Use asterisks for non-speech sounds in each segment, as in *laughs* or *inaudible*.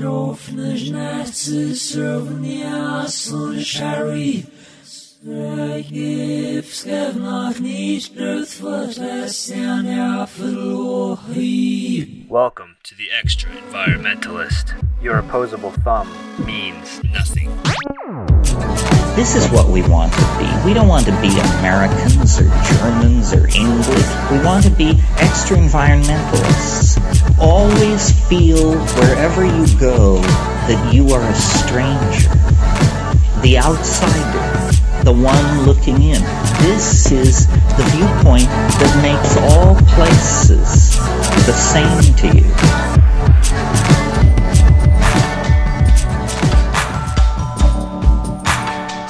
offenes nettes sovnias und sharif. Gif nach nicht Welcome to the Extra Environmentalist. Your opposable thumb means nothing. This is what we want to be. We don't want to be Americans or Germans or English. We want to be extra environmentalists. Always feel wherever you go that you are a stranger, the outsider, the one looking in. This is the viewpoint that makes all places the same to you.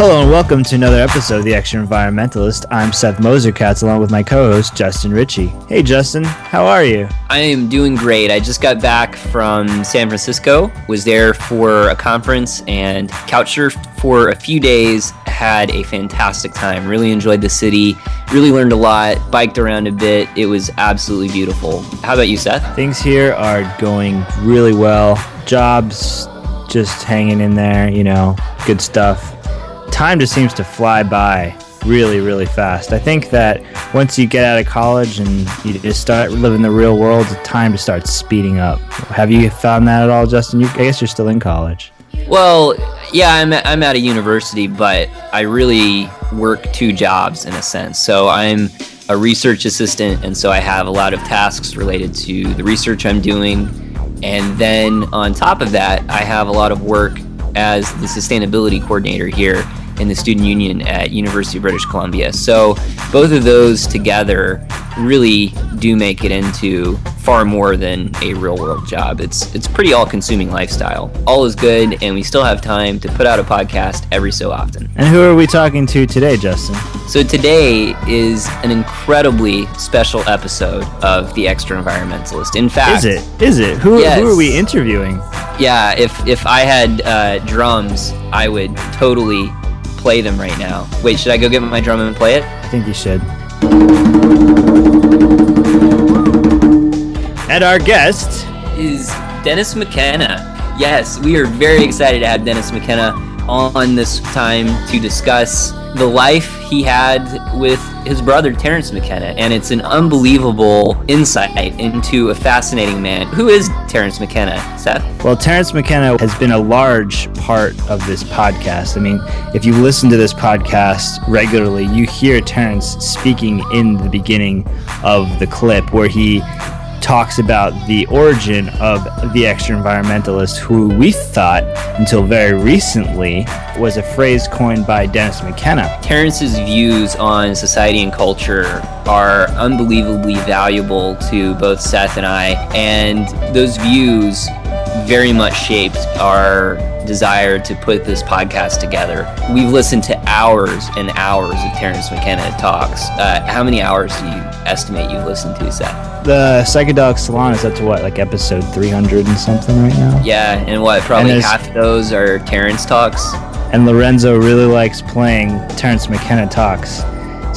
Hello and welcome to another episode of The Extra Environmentalist. I'm Seth Moserkatz along with my co-host Justin Ritchie. Hey Justin, how are you? I am doing great. I just got back from San Francisco, was there for a conference and couch surfed for a few days, had a fantastic time. Really enjoyed the city, really learned a lot, biked around a bit. It was absolutely beautiful. How about you, Seth? Things here are going really well. Jobs just hanging in there, you know, good stuff. Time just seems to fly by really, really fast. I think that once you get out of college and you just start living the real world, the time just starts speeding up. Have you found that at all, Justin? You, I guess you're still in college. Well, yeah, I'm I'm at a university, but I really work two jobs in a sense. So I'm a research assistant, and so I have a lot of tasks related to the research I'm doing. And then on top of that, I have a lot of work as the sustainability coordinator here in the student union at University of British Columbia. So both of those together really do make it into far more than a real world job. It's it's pretty all consuming lifestyle. All is good and we still have time to put out a podcast every so often. And who are we talking to today, Justin? So today is an incredibly special episode of The Extra Environmentalist. In fact, Is it? Is it? Who, Yes. who are we interviewing? Yeah, if if I had uh, drums, I would totally play them right now. Wait, should I go get my drum and play it? I think you should. And our guest Is Dennis McKenna. Yes, we are very excited to have Dennis McKenna on this time to discuss the life he had with his brother Terence McKenna, and it's an unbelievable insight into a fascinating man. Who is Terence McKenna, Seth? Well, Terence McKenna has been a large part of this podcast. I mean, if you listen to this podcast regularly, you hear Terence speaking in the beginning of the clip where he talks about the origin of the extra environmentalist, who we thought until very recently was a phrase coined by Dennis McKenna. Terence's views on society and culture are unbelievably valuable to both Seth and I, and those views very much shaped our desire to put this podcast together. We've listened to hours and hours of Terence McKenna talks. Uh, how many hours do you estimate you've listened to, Seth? The psychedelic salon is up to what, like episode 300 and something right now? Yeah, and what, probably there's- half of those are Terence talks? and Lorenzo really likes playing Terence McKenna talks.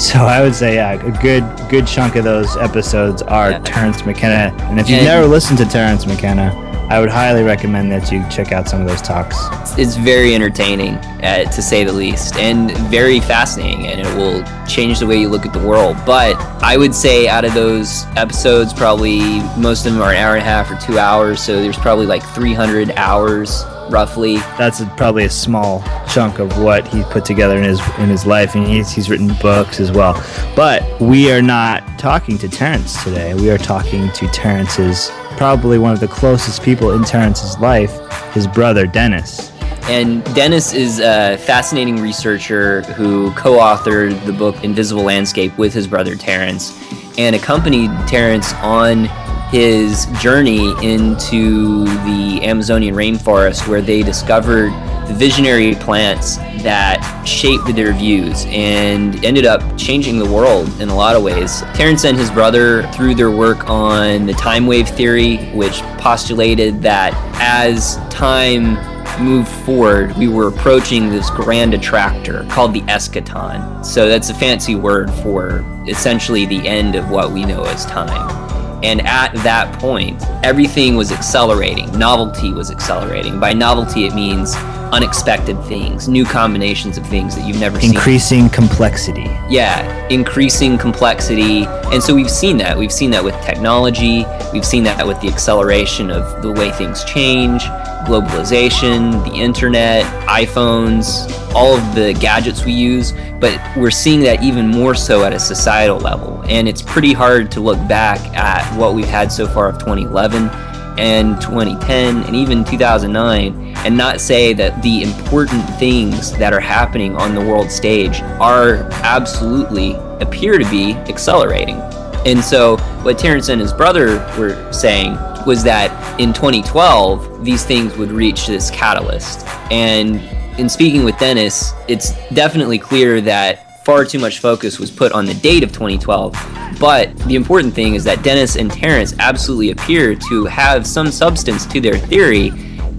So I would say, yeah, a good good chunk of those episodes are Yeah. Terence McKenna. And if you've And- never listened to Terence McKenna, I would highly recommend that you check out some of those talks. it's very entertaining uh, to say the least and very fascinating and it will change the way you look at the world but i would say out of those episodes probably most of them are an hour and a half or two hours so there's probably like 300 hours roughly That's a, probably a small chunk of what he put together in his in his life, and he's he's written books as well. But we are not talking to Terence today. We are talking to Terence's probably one of the closest people in Terence's life, his brother Dennis. And Dennis is a fascinating researcher who co authored the book Invisible Landscape with his brother Terence and accompanied Terence on his journey into the Amazonian rainforest where they discovered the visionary plants that shaped their views and ended up changing the world in a lot of ways. Terence and his brother, through their work on the time wave theory, which postulated that as time moved forward, we were approaching this grand attractor called the eschaton. So that's a fancy word for essentially the end of what we know as time. And at that point, everything was accelerating. Novelty was accelerating. By novelty, it means unexpected things, new combinations of things that you've never seen. Increasing complexity. Yeah, increasing complexity. And so we've seen that. We've seen that with technology. We've seen that with the acceleration of the way things change, globalization, the internet, iPhones, all of the gadgets we use. But we're seeing that even more so at a societal level. And it's pretty hard to look back at what we've had so far of 2011 and 2010 and even 2009 and not say that the important things that are happening on the world stage are absolutely appear to be accelerating. And so, what Terence and his brother were saying was that in 2012, these things would reach this catalyst. And in speaking with Dennis, it's definitely clear that far too much focus was put on the date of 2012. But the important thing is that Dennis and Terence absolutely appear to have some substance to their theory,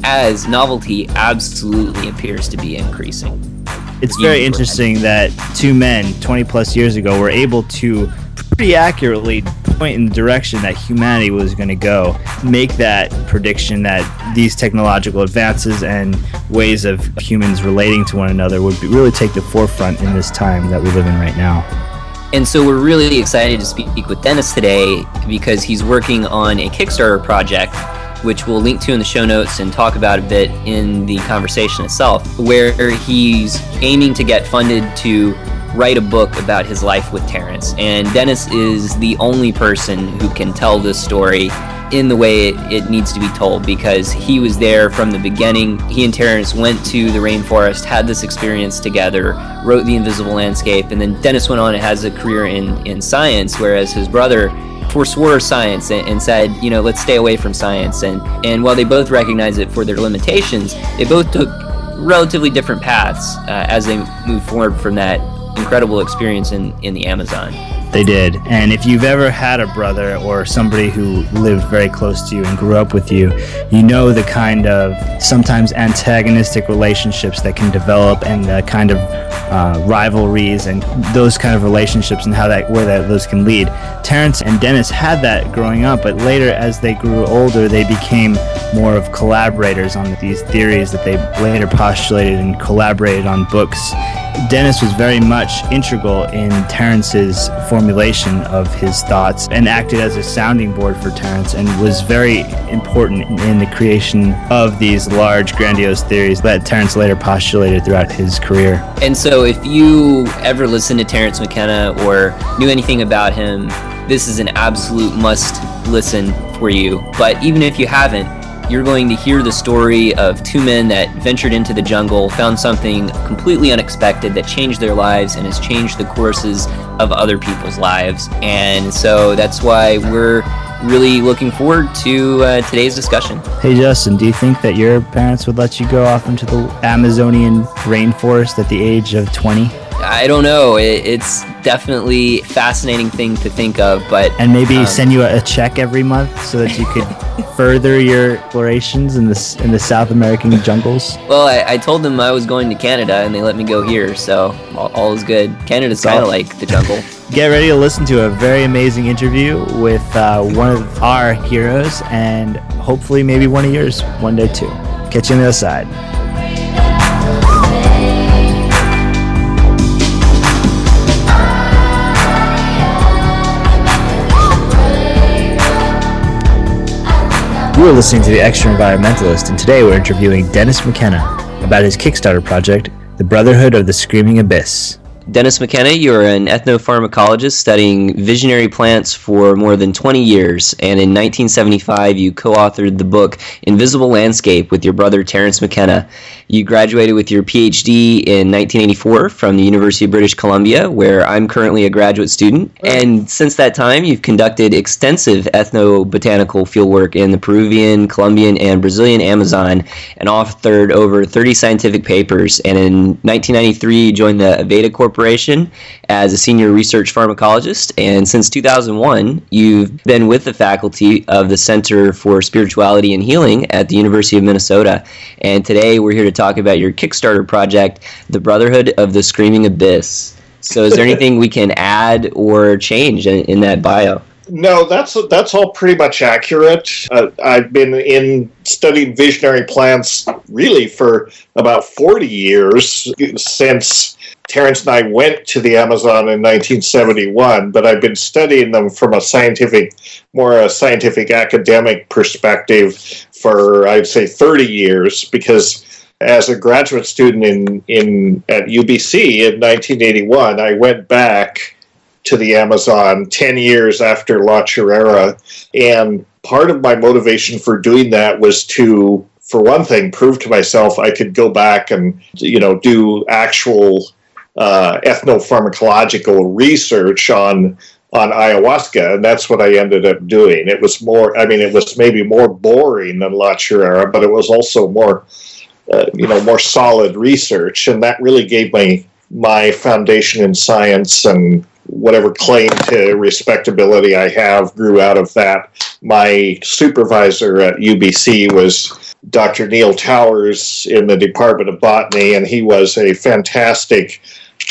as novelty absolutely appears to be increasing. It's very interesting that two men 20 plus years ago were able to pretty accurately point in the direction that humanity was going to go, make that prediction that these technological advances and ways of humans relating to one another would be, really take the forefront in this time that we live in right now. And so we're really excited to speak with Dennis today because he's working on a Kickstarter project which we'll link to in the show notes and talk about a bit in the conversation itself, where he's aiming to get funded to write a book about his life with Terence. And Dennis is the only person who can tell this story in the way it, it, needs to be told because he was there from the beginning. He and Terence went to the rainforest, had this experience together, wrote The Invisible Landscape, and then Dennis went on and has a career in, in science, whereas his brother forswore science and, and, said, you know, let's stay away from science. And, and while they both recognize it for their limitations, they both took relatively different paths uh, as they moved forward from that incredible experience in, in the Amazon. They did. And if you've ever had a brother or somebody who lived very close to you and grew up with you, you know the kind of sometimes antagonistic relationships that can develop and the kind of uh, rivalries and those kind of relationships and how that where that those can lead. Terence and Dennis had that growing up, but later as they grew older, they became more of collaborators on these theories that they later postulated and collaborated on books. Dennis was very much integral in Terence's formulation of his thoughts and acted as a sounding board for Terence and was very important in the creation of these large, grandiose theories that Terence later postulated throughout his career. And so, if you ever listened to Terence McKenna or knew anything about him, this is an absolute must listen for you. But even if you haven't, you're going to hear the story of two men that ventured into the jungle, found something completely unexpected that changed their lives and has changed the courses of other people's lives. And so that's why we're really looking forward to uh, today's discussion. Hey, Justin, do you think that your parents would let you go off into the Amazonian rainforest at the age of 20? I don't know. It, it's definitely fascinating thing to think of, but and maybe um, send you a, a, check every month so that you could *laughs* further your explorations in the in the South American jungles. Well, I, I, told them I was going to Canada, and they let me go here, so all, all is good. Canada's kind of like the jungle. *laughs* Get ready to listen to a very amazing interview with uh, one of our heroes, and hopefully maybe one of yours one day too. Catch you on the other side. You are listening to The Extra Environmentalist, and today we're interviewing Dennis McKenna about his Kickstarter project, The Brotherhood of the Screaming Abyss. Dennis McKenna, you're an ethnopharmacologist studying visionary plants for more than 20 years, and in 1975 you co authored the book Invisible Landscape with your brother Terence McKenna. You graduated with your PhD in 1984 from the University of British Columbia, where I'm currently a graduate student. And since that time, you've conducted extensive ethnobotanical fieldwork in the Peruvian, Colombian, and Brazilian Amazon, and authored over 30 scientific papers. And in 1993, you joined the Aveda Corporation Corporation as a senior research pharmacologist, and since 2001, you've been with the faculty of the Center for Spirituality and Healing at the University of Minnesota. And today we're here to talk about your Kickstarter project, The Brotherhood of the Screaming Abyss. So, is there *laughs* anything we can add or change in, in that bio? No, that's that's all pretty much accurate. Uh, I've been in studying visionary plants really for about forty years since Terence and I went to the Amazon in 1971. But I've been studying them from a scientific, more a scientific academic perspective for I'd say thirty years because as a graduate student in, in at UBC in 1981, I went back to the Amazon 10 years after La Chorrera. And part of my motivation for doing that was to, for one thing, prove to myself I could go back and, you know, do actual uh, ethnopharmacological research on on ayahuasca, and that's what I ended up doing. It was more, I mean, it was maybe more boring than La Chorrera, but it was also more uh, you know more solid research, and that really gave me my foundation in science and whatever claim to respectability I have grew out of that. My supervisor at UBC was Dr. Neil Towers in the Department of Botany, and he was a fantastic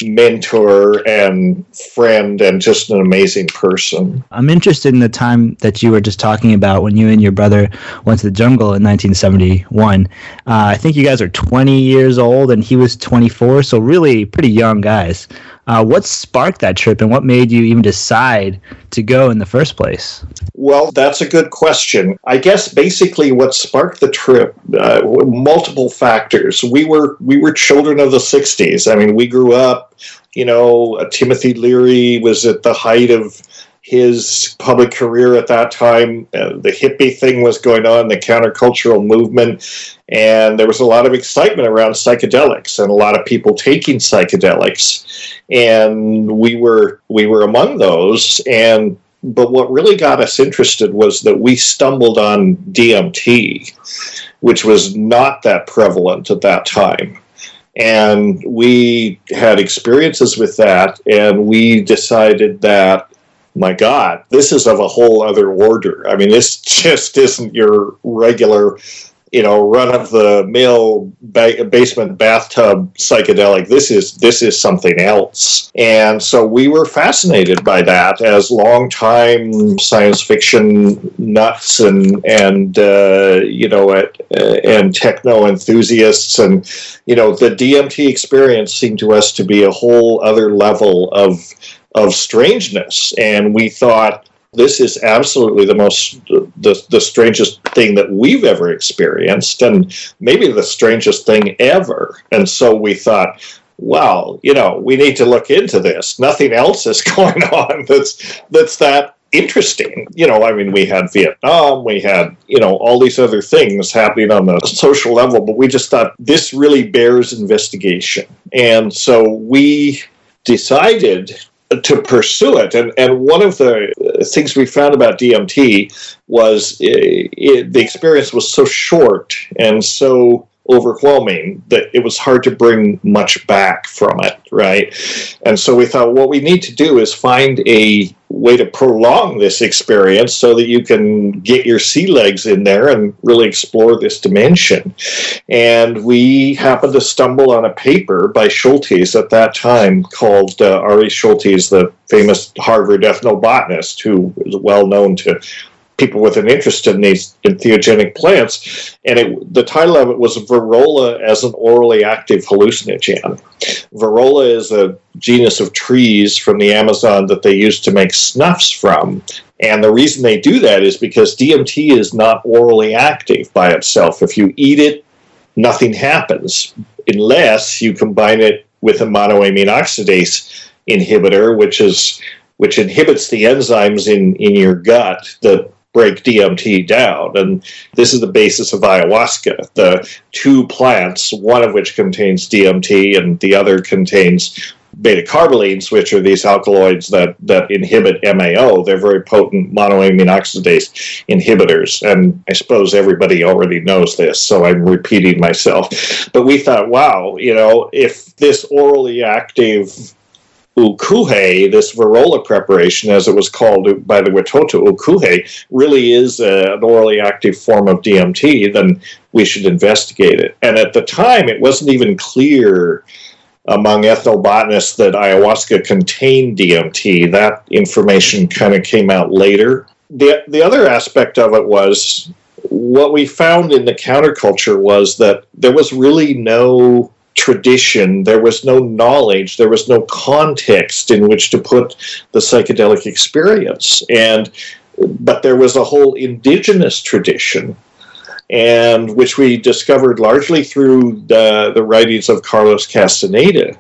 mentor and friend and just an amazing person. I'm interested in the time that you were just talking about when you and your brother went to the jungle in 1971. Uh, I think you guys are 20 years old and he was 24, so really pretty young guys. Uh, what sparked that trip and what made you even decide to go in the first place? Well, that's a good question. I guess basically what sparked the trip uh, multiple factors. We were we were children of the '60s. I mean, we grew up. You know, Timothy Leary was at the height of his public career at that time. Uh, the hippie thing was going on, the countercultural movement, and there was a lot of excitement around psychedelics and a lot of people taking psychedelics. And we were we were among those. And but what really got us interested was that we stumbled on DMT, which was not that prevalent at that time and we had experiences with that and we decided that my God, this is of a whole other order. I mean, this just isn't your regular, you know, run of the mill ba- basement bathtub psychedelic. This is this is something else. And so we were fascinated by that as longtime science fiction nuts and and uh, you know at, uh, and techno enthusiasts and you know the DMT experience seemed to us to be a whole other level of of strangeness, and we thought this is absolutely the most the, the strangest thing that we've ever experienced and maybe the strangest thing ever. And so we thought well you know we need to look into this. Nothing else is *laughs* going on that's that's that interesting. You know i mean we had vietnam we had you know all these other things happening on the social level but we just thought this really bears investigation. And so we decided to pursue it. And, and one of the things we found about DMT was it, it, the experience was so short and so overwhelming that it was hard to bring much back from it, right? And so we thought what we need to do is find a way to prolong this experience so that you can get your sea legs in there and really explore this dimension. And we happened to stumble on a paper by Schultes at that time called uh, Ari Schultes, the famous Harvard ethnobotanist who is well known to people with an interest in these entheogenic plants. And it, the title of it was Virola as an orally active hallucinogen. Virola is a genus of trees from the Amazon that they use to make snuffs from. And the reason they do that is because DMT is not orally active by itself. If you eat it, nothing happens unless you combine it with a monoamine oxidase inhibitor, which is which inhibits the enzymes in, in your gut that break DMT down. And this is the basis of ayahuasca. The two plants, one of which contains DMT and the other contains beta carbolines, which are these alkaloids that, that inhibit MAO. They're very potent monoamine oxidase inhibitors. And I suppose everybody already knows this, so I'm repeating myself. But we thought, wow, you know, if this orally active ukuhe, this Virola preparation, as it was called by the Witoto, ukuhe, really is a, an orally active form of DMT, then we should investigate it. And at the time, it wasn't even clear among ethnobotanists that ayahuasca contained DMT. That information kind of came out later. The, the other aspect of it was what we found in the counterculture was that there was really no tradition, there was no knowledge, there was no context in which to put the psychedelic experience. And but there was a whole indigenous tradition and which we discovered largely through the, the writings of Carlos Castaneda,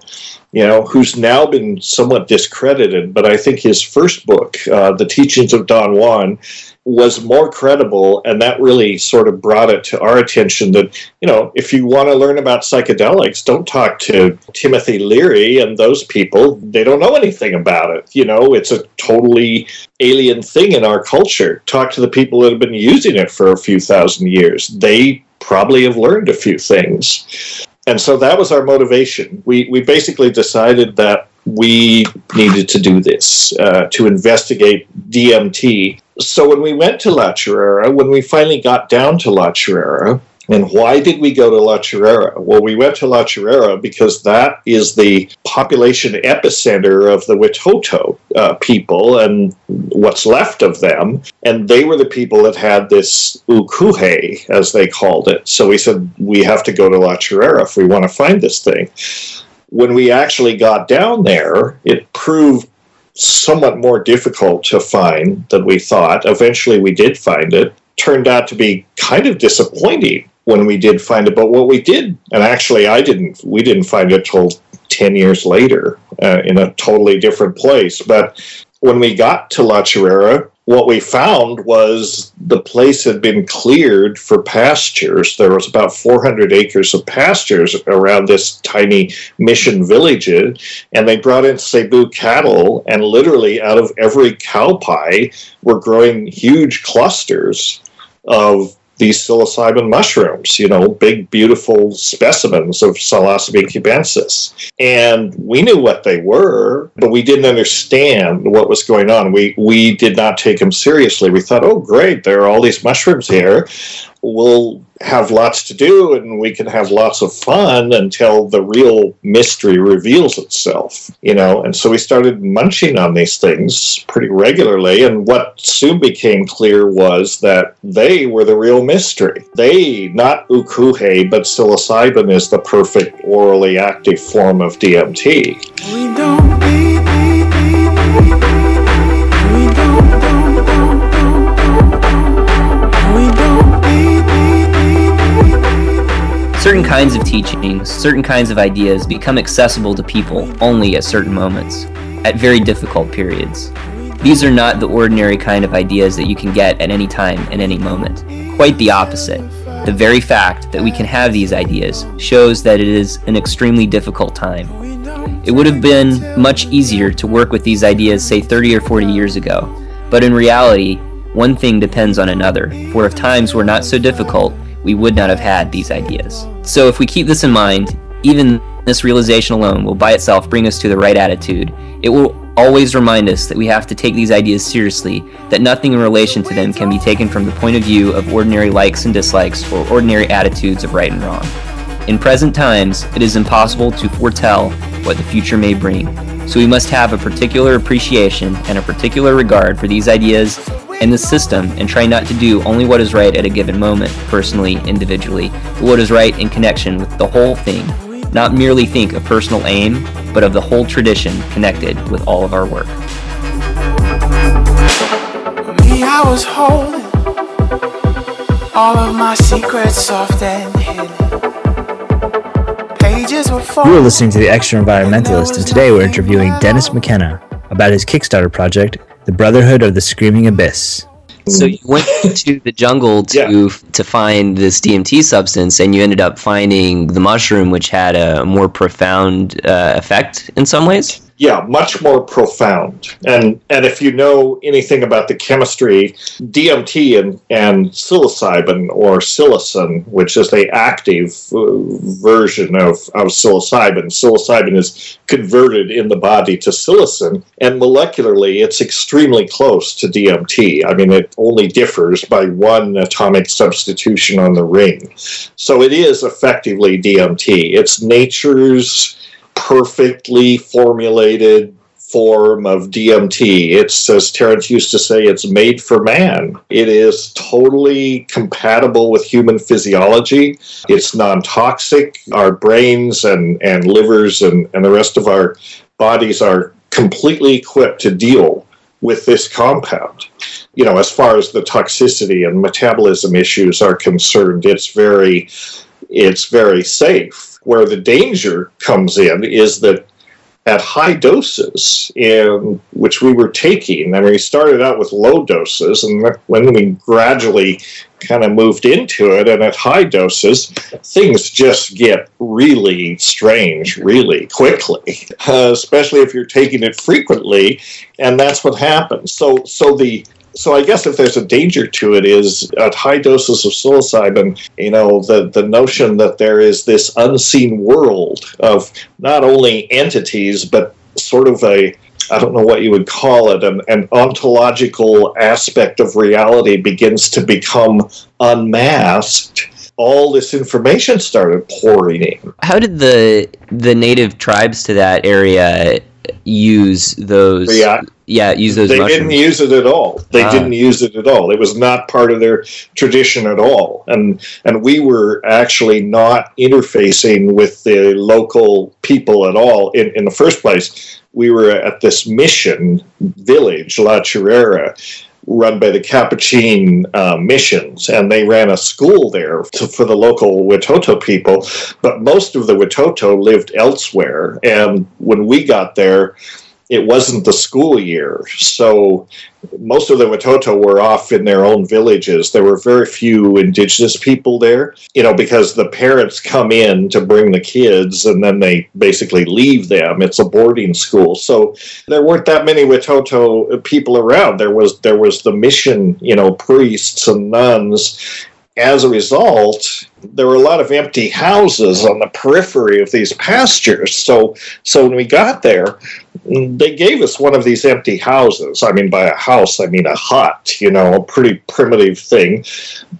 you know, who's now been somewhat discredited, but I think his first book, uh, The Teachings of Don Juan, was more credible, and that really sort of brought it to our attention that, you know, if you want to learn about psychedelics, don't talk to Timothy Leary and those people. They don't know anything about it. You know, it's a totally alien thing in our culture. Talk to the people that have been using it for a few thousand years. They probably have learned a few things. And so that was our motivation. We, we basically decided that we needed to do this uh, to investigate DMT. So when we went to La Chorrera, when we finally got down to La Chorrera, and why did we go to La Chorrera? Well, we went to La Chorrera because that is the population epicenter of the Witoto uh, people and what's left of them. And they were the people that had this ukuhe, as they called it. So we said, we have to go to La Chorrera if we want to find this thing when we actually got down there, it proved somewhat more difficult to find than we thought. Eventually, we did find it. Turned out to be kind of disappointing when we did find it. But what we did, and actually, I didn't. We didn't find it till ten years later uh, in a totally different place. But when we got to La Chorrera, what we found was the place had been cleared for pastures. There was about 400 acres of pastures around this tiny mission village, and they brought in Zebu cattle, and literally out of every cow pie were growing huge clusters of these psilocybin mushrooms, you know, big, beautiful specimens of Psilocybe cubensis. And we knew what they were, but we didn't understand what was going on. We, we did not take them seriously. We thought, oh, great, there are all these mushrooms here we'll have lots to do and we can have lots of fun until the real mystery reveals itself, you know. And so we started munching on these things pretty regularly. And what soon became clear was that they were the real mystery. They, not ukuhe, but psilocybin is the perfect orally active form of DMT. Certain kinds of teachings, certain kinds of ideas become accessible to people only at certain moments, at very difficult periods. These are not the ordinary kind of ideas that you can get at any time in any moment. Quite the opposite. The very fact that we can have these ideas shows that it is an extremely difficult time. It would have been much easier to work with these ideas, say 30 or 40 years ago, but in reality, one thing depends on another, for if times were not so difficult, we would not have had these ideas. So if we keep this in mind, even this realization alone will by itself bring us to the right attitude. It will always remind us that we have to take these ideas seriously, that nothing in relation to them can be taken from the point of view of ordinary likes and dislikes or ordinary attitudes of right and wrong. In present times, it is impossible to foretell what the future may bring, so we must have a particular appreciation and a particular regard for these ideas and the system and try not to do only what is right at a given moment, personally, individually, but what is right in connection with the whole thing. Not merely think of personal aim, but of the whole tradition connected with all of our work. Me, I was holding all of my secrets soft and hidden. You are listening to The Extra Environmentalist, and today we're interviewing Dennis McKenna about his Kickstarter project, the Brotherhood of the Screaming Abyss. So you went to the jungle to yeah. to find this DMT substance, and you ended up finding the mushroom, which had a more profound uh, effect in some ways yeah, much more profound. And and if you know anything about the chemistry, DMT and, and psilocybin or psilocin, which is the active uh, version of, of psilocybin, psilocybin is converted in the body to psilocin, and molecularly it's extremely close to DMT. I mean, it only differs by one atomic substitution on the ring. So it is effectively DMT. It's nature's perfectly formulated form of DMT. It's, as Terence used to say, it's made for man. It is totally compatible with human physiology. It's non toxic. Our brains and, and livers and, and the rest of our bodies are completely equipped to deal with this compound. You know, as far as the toxicity and metabolism issues are concerned, it's very it's very safe. Where the danger comes in is that at high doses, in which we were taking, mean, we started out with low doses, and when we gradually kind of moved into it, and at high doses, things just get really strange really quickly, uh, especially if you're taking it frequently, and that's what happens. So, so the so I guess if there's a danger to it is at high doses of psilocybin, you know, the, the notion that there is this unseen world of not only entities, but sort of a, I don't know what you would call it, an, an ontological aspect of reality begins to become unmasked all this information started pouring in. How did the the native tribes to that area use those? Yeah, yeah, use those. They mushrooms? didn't use it at all. They Ah. didn't use it at all. It was not part of their tradition at all. And and we were actually not interfacing with the local people at all. In in the first place, we were at this mission village, La Chorrera, run by the Capuchin uh, missions, and they ran a school there to, for the local Witoto people. But most of the Witoto lived elsewhere, and when we got there, it wasn't the school year, so most of the Witoto were off in their own villages. There were very few indigenous people there, you know, because the parents come in to bring the kids and then they basically leave them. It's a boarding school. So there weren't that many Witoto people around. There was there was the mission, you know, priests and nuns. As a result, there were a lot of empty houses on the periphery of these pastures. So so when we got there, they gave us one of these empty houses. I mean, by a house, I mean a hut, you know, a pretty primitive thing.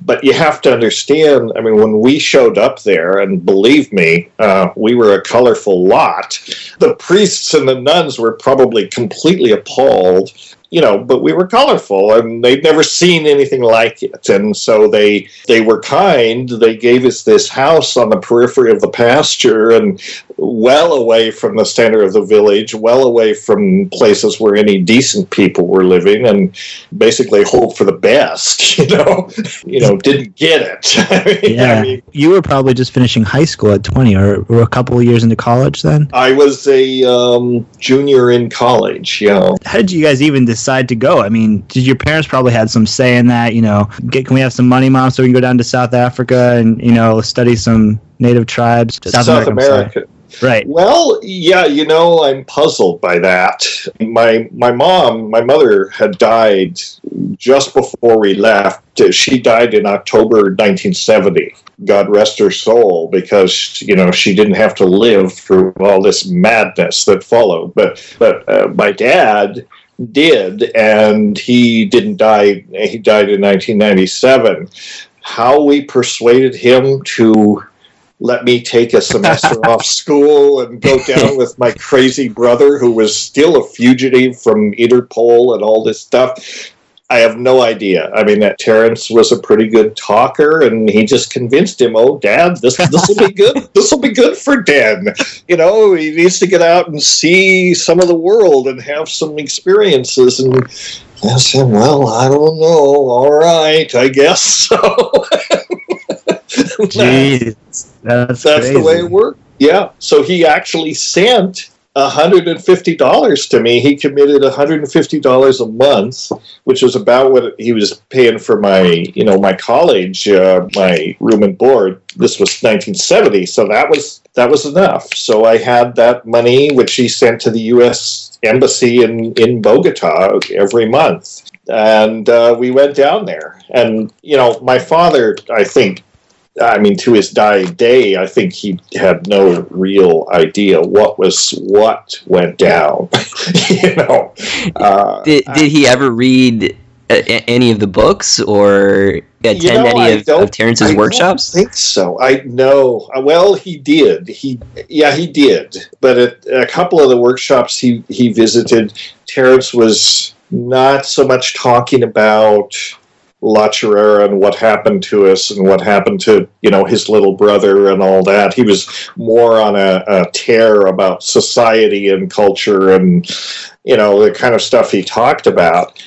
But you have to understand, I mean, when we showed up there, and believe me, uh, we were a colorful lot, the priests and the nuns were probably completely appalled. You know, but we were colorful, and they'd never seen anything like it, and so they they were kind. They gave us this house on the periphery of the pasture, and well away from the center of the village, well away from places where any decent people were living, and basically hope for the best. *laughs* You know, you know, didn't get it. *laughs* I mean, Yeah. I mean, you were probably just finishing high school at 20 or, or a couple of years into college then. I was a um, junior in college. You know, How did you guys even decide to go? I mean, did your parents probably had some say in that? You know, get, can we have some money, mom, so we can go down to South Africa and you know study some native tribes? South, I'm sorry. America. right? Well, yeah, you know, I'm puzzled by that. My my mom, my mother had died just before we left. She died in October 1970. God rest her soul, because you know she didn't have to live through all this madness that followed. But but uh, my dad did, and he didn't die. He died in 1997. How we persuaded him to let me take a semester *laughs* off school and go down with my crazy brother who was still a fugitive from Interpol and all this stuff. I have no idea. I mean, that Terence was a pretty good talker, and he just convinced him, "Oh, Dad, this this will be good. *laughs* This will be good for Dan. You know, he needs to get out and see some of the world and have some experiences." And I said, "Well, I don't know. All right, I guess so." *laughs* *laughs* Jeez, that's That's the way it worked. Yeah. So he actually sent $150 to me. He committed $150 a month, which was about what he was paying for my, you know, my college, uh, my room and board. This was 1970, so that was that was enough. So I had that money, which he sent to the U.S. embassy in in Bogota every month, and uh, we went down there. And you know, my father, I think, I mean, to his dying day, I think he had no real idea what was what went down. *laughs* you know, uh, Did, did he ever read a- any of the books or attend You know, any of, of Terence's I don't workshops? think so. I no. Well, he did. He yeah, he did. But at a couple of the workshops he he visited, Terence was not so much talking about La Chorrera and what happened to us and what happened to you know his little brother and all that. He was more on a, a tear about society and culture and you know the kind of stuff he talked about.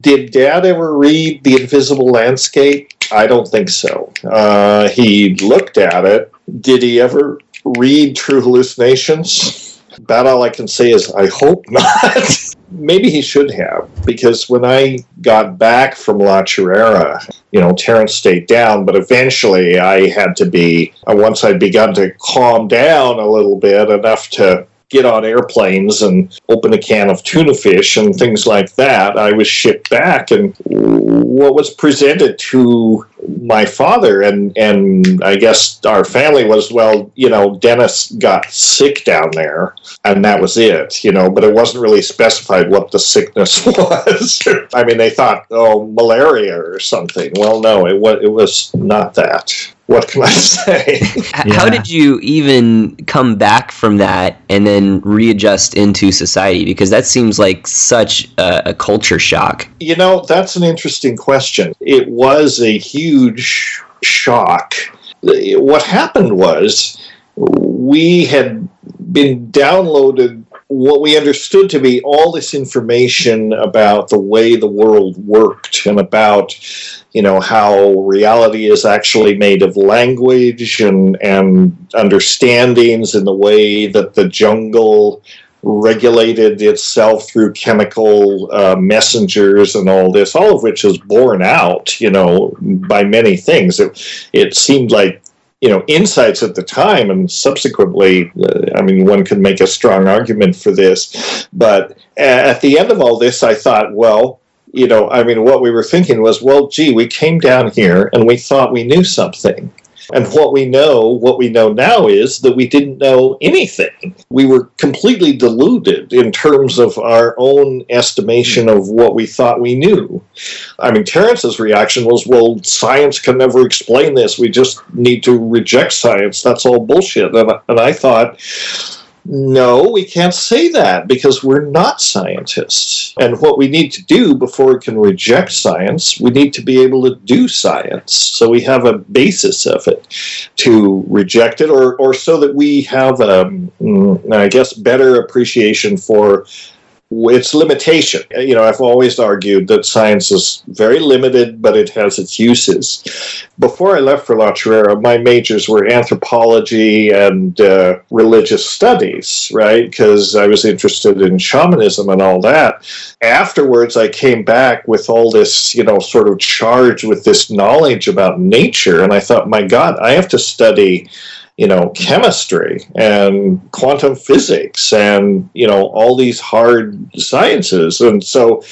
Did Dad ever read The Invisible Landscape? I don't think so. Uh, he looked at it. Did he ever read True Hallucinations? About all I can say is I hope *laughs* not. Maybe he should have, because when I got back from La Chorrera, you know, Terence stayed down, but eventually I had to be, once I'd begun to calm down a little bit enough to get on airplanes and open a can of tuna fish and things like that, I was shipped back. And what was presented to my father and, and I guess our family was, well, you know, Dennis got sick down there and that was it, you know, but it wasn't really specified what the sickness *laughs* was. I mean, they thought, oh, malaria or something. Well, no, it was, it was not that. What can I *laughs* say? Yeah. How did you even come back from that and then readjust into society? Because that seems like such a, a culture shock. You know, that's an interesting question. It was a huge shock. What happened was we had been downloaded what we understood to be all this information about the way the world worked and about you know how reality is actually made of language and and understandings and the way that the jungle regulated itself through chemical uh, messengers and all this, all of which is borne out, you know, by many things. It, it seemed like, you know, insights at the time and subsequently, uh, I mean, one could make a strong argument for this. But at the end of all this, I thought, well, you know, I mean, what we were thinking was, well, gee, we came down here and we thought we knew something. And what we know, what we know now is that we didn't know anything. We were completely deluded in terms of our own estimation of what we thought we knew. I mean, Terence's reaction was, well, science can never explain this. We just need to reject science. That's all bullshit. And, and I thought, no, we can't say that because we're not scientists. And what we need to do before we can reject science, we need to be able to do science. So we have a basis of it to reject it, or, or so that we have, um, mm, guess, better appreciation for its limitation. You know, I've always argued that science is very limited, but it has its uses. Before I left for La Chorrera, my majors were anthropology and uh, religious studies, right? Because I was interested in shamanism and all that. Afterwards, I came back with all this, you know, sort of charged with this knowledge about nature, and I thought, my God, I have to study you know chemistry and quantum physics and you know all these hard sciences and so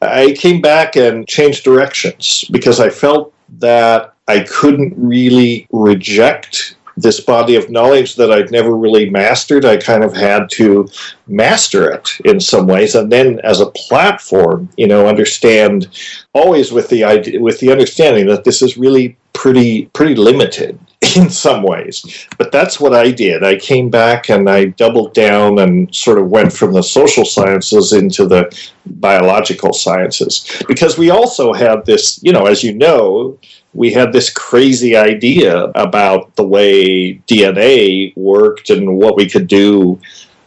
i came back and changed directions because i felt that i couldn't really reject this body of knowledge that I'd never really mastered. I kind of had to master it in some ways, and then as a platform, you know, understand always with the idea, with the understanding that this is really pretty pretty limited *laughs* in some ways. But that's what I did. I came back and I doubled down and sort of went from the social sciences into the biological sciences because we also had this, you know, as you know, we had this crazy idea about the way DNA worked and what we could do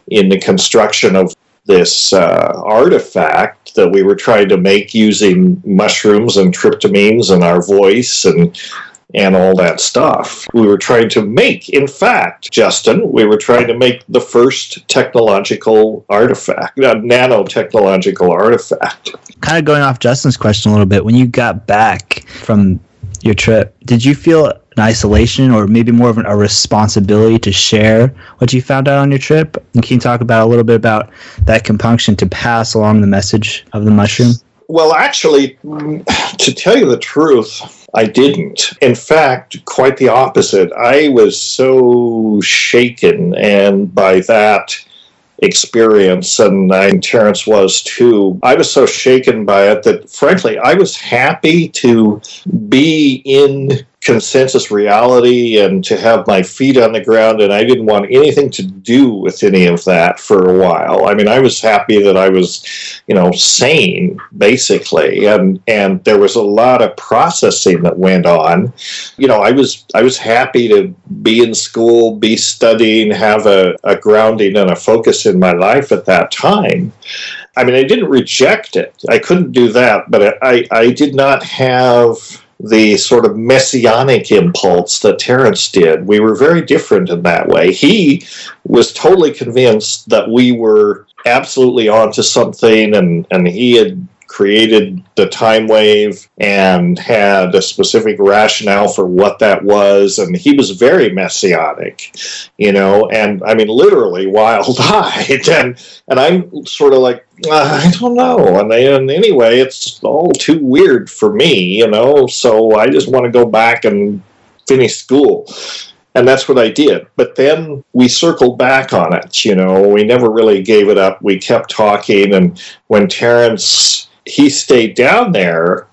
in the construction of this uh, artifact that we were trying to make using mushrooms and tryptamines and our voice and and all that stuff. We were trying to make, in fact, Justin, we were trying to make the first technological artifact, a nanotechnological artifact. Kind of going off Justin's question a little bit, when you got back from your trip, did you feel an isolation or maybe more of an, a responsibility to share what you found out on your trip? And can you talk about a little bit about that compunction to pass along the message of the mushroom? Well, actually, to tell you the truth, I didn't. In fact, quite the opposite. I was so shaken, and by that, experience, and Terence was too. I was so shaken by it that, frankly, I was happy to be in consensus reality and to have my feet on the ground and I didn't want anything to do with any of that for a while. I mean I was happy that I was, you know, sane basically and and there was a lot of processing that went on. You know, I was I was happy to be in school, be studying, have a, a grounding and a focus in my life at that time. I mean, I didn't reject it. I couldn't do that, but I, I did not have the sort of messianic impulse that Terence did. We were very different in that way. He was totally convinced that we were absolutely onto something and, and he had created the time wave and had a specific rationale for what that was and he was very messianic you know and i mean literally wild-eyed *laughs* and and i'm sort of like uh, i don't know and, and anyway it's all too weird for me you know so i just want to go back and finish school and that's what I did. But then we circled back on it. You know, we never really gave it up. We kept talking, and when Terence he stayed down there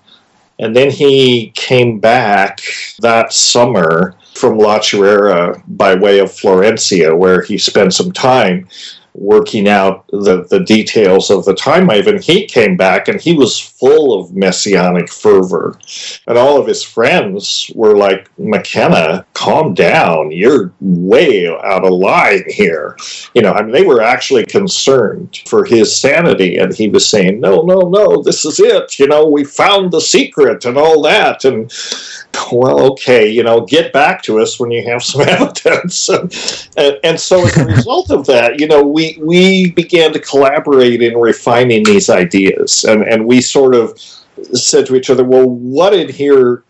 and then he came back that summer from La Chorrera by way of Florencia, where he spent some time working out the, the details of the time wave. And he came back and he was full of messianic fervor. And all of his friends were like, McKenna, calm down. You're way out of line here. You know, I mean, they were actually concerned for his sanity. And he was saying, no, no, no, this is it. You know, we found the secret and all that. And well, okay, you know, get back to us when you have some *laughs* evidence. and, and so as a result of that, you know, we, we began to collaborate in refining these ideas. And, and we sort of said to each other, well, what in here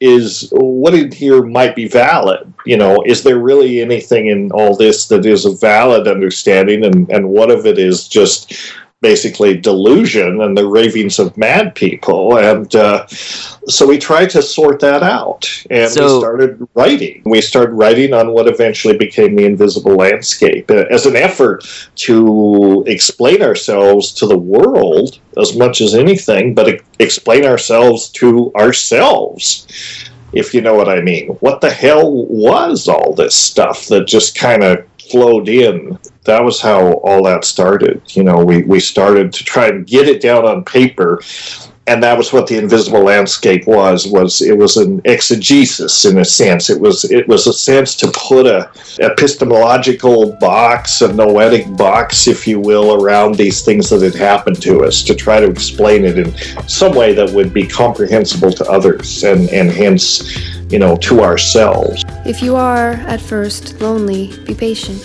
is what in here might be valid you know is there really anything in all this that is a valid understanding and and what of it is just basically delusion and the ravings of mad people. And uh, so we tried to sort that out. And so, we started writing. We started writing on what eventually became the invisible landscape uh, as an effort to explain ourselves to the world as much as anything, but explain ourselves to ourselves if you know what I mean. What the hell was all this stuff that just kind of flowed in. That was how all that started. You know, we, we started to try and get it down on paper, and that was what the invisible landscape was. Was it was an exegesis in a sense. It was it was a sense to put a epistemological box, a noetic box, if you will, around these things that had happened to us, to try to explain it in some way that would be comprehensible to others, and and hence you know, to ourselves. If you are, at first, lonely, be patient.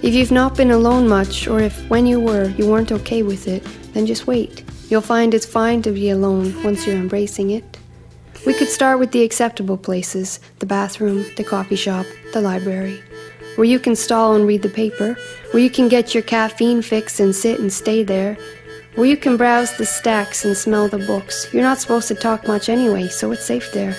If you've not been alone much, or if when you were, you weren't okay with it, then just wait. You'll find it's fine to be alone once you're embracing it. We could start with the acceptable places the bathroom, the coffee shop, the library. Where you can stall and read the paper, where you can get your caffeine fix and sit and stay there, where you can browse the stacks and smell the books. You're not supposed to talk much anyway, so it's safe there.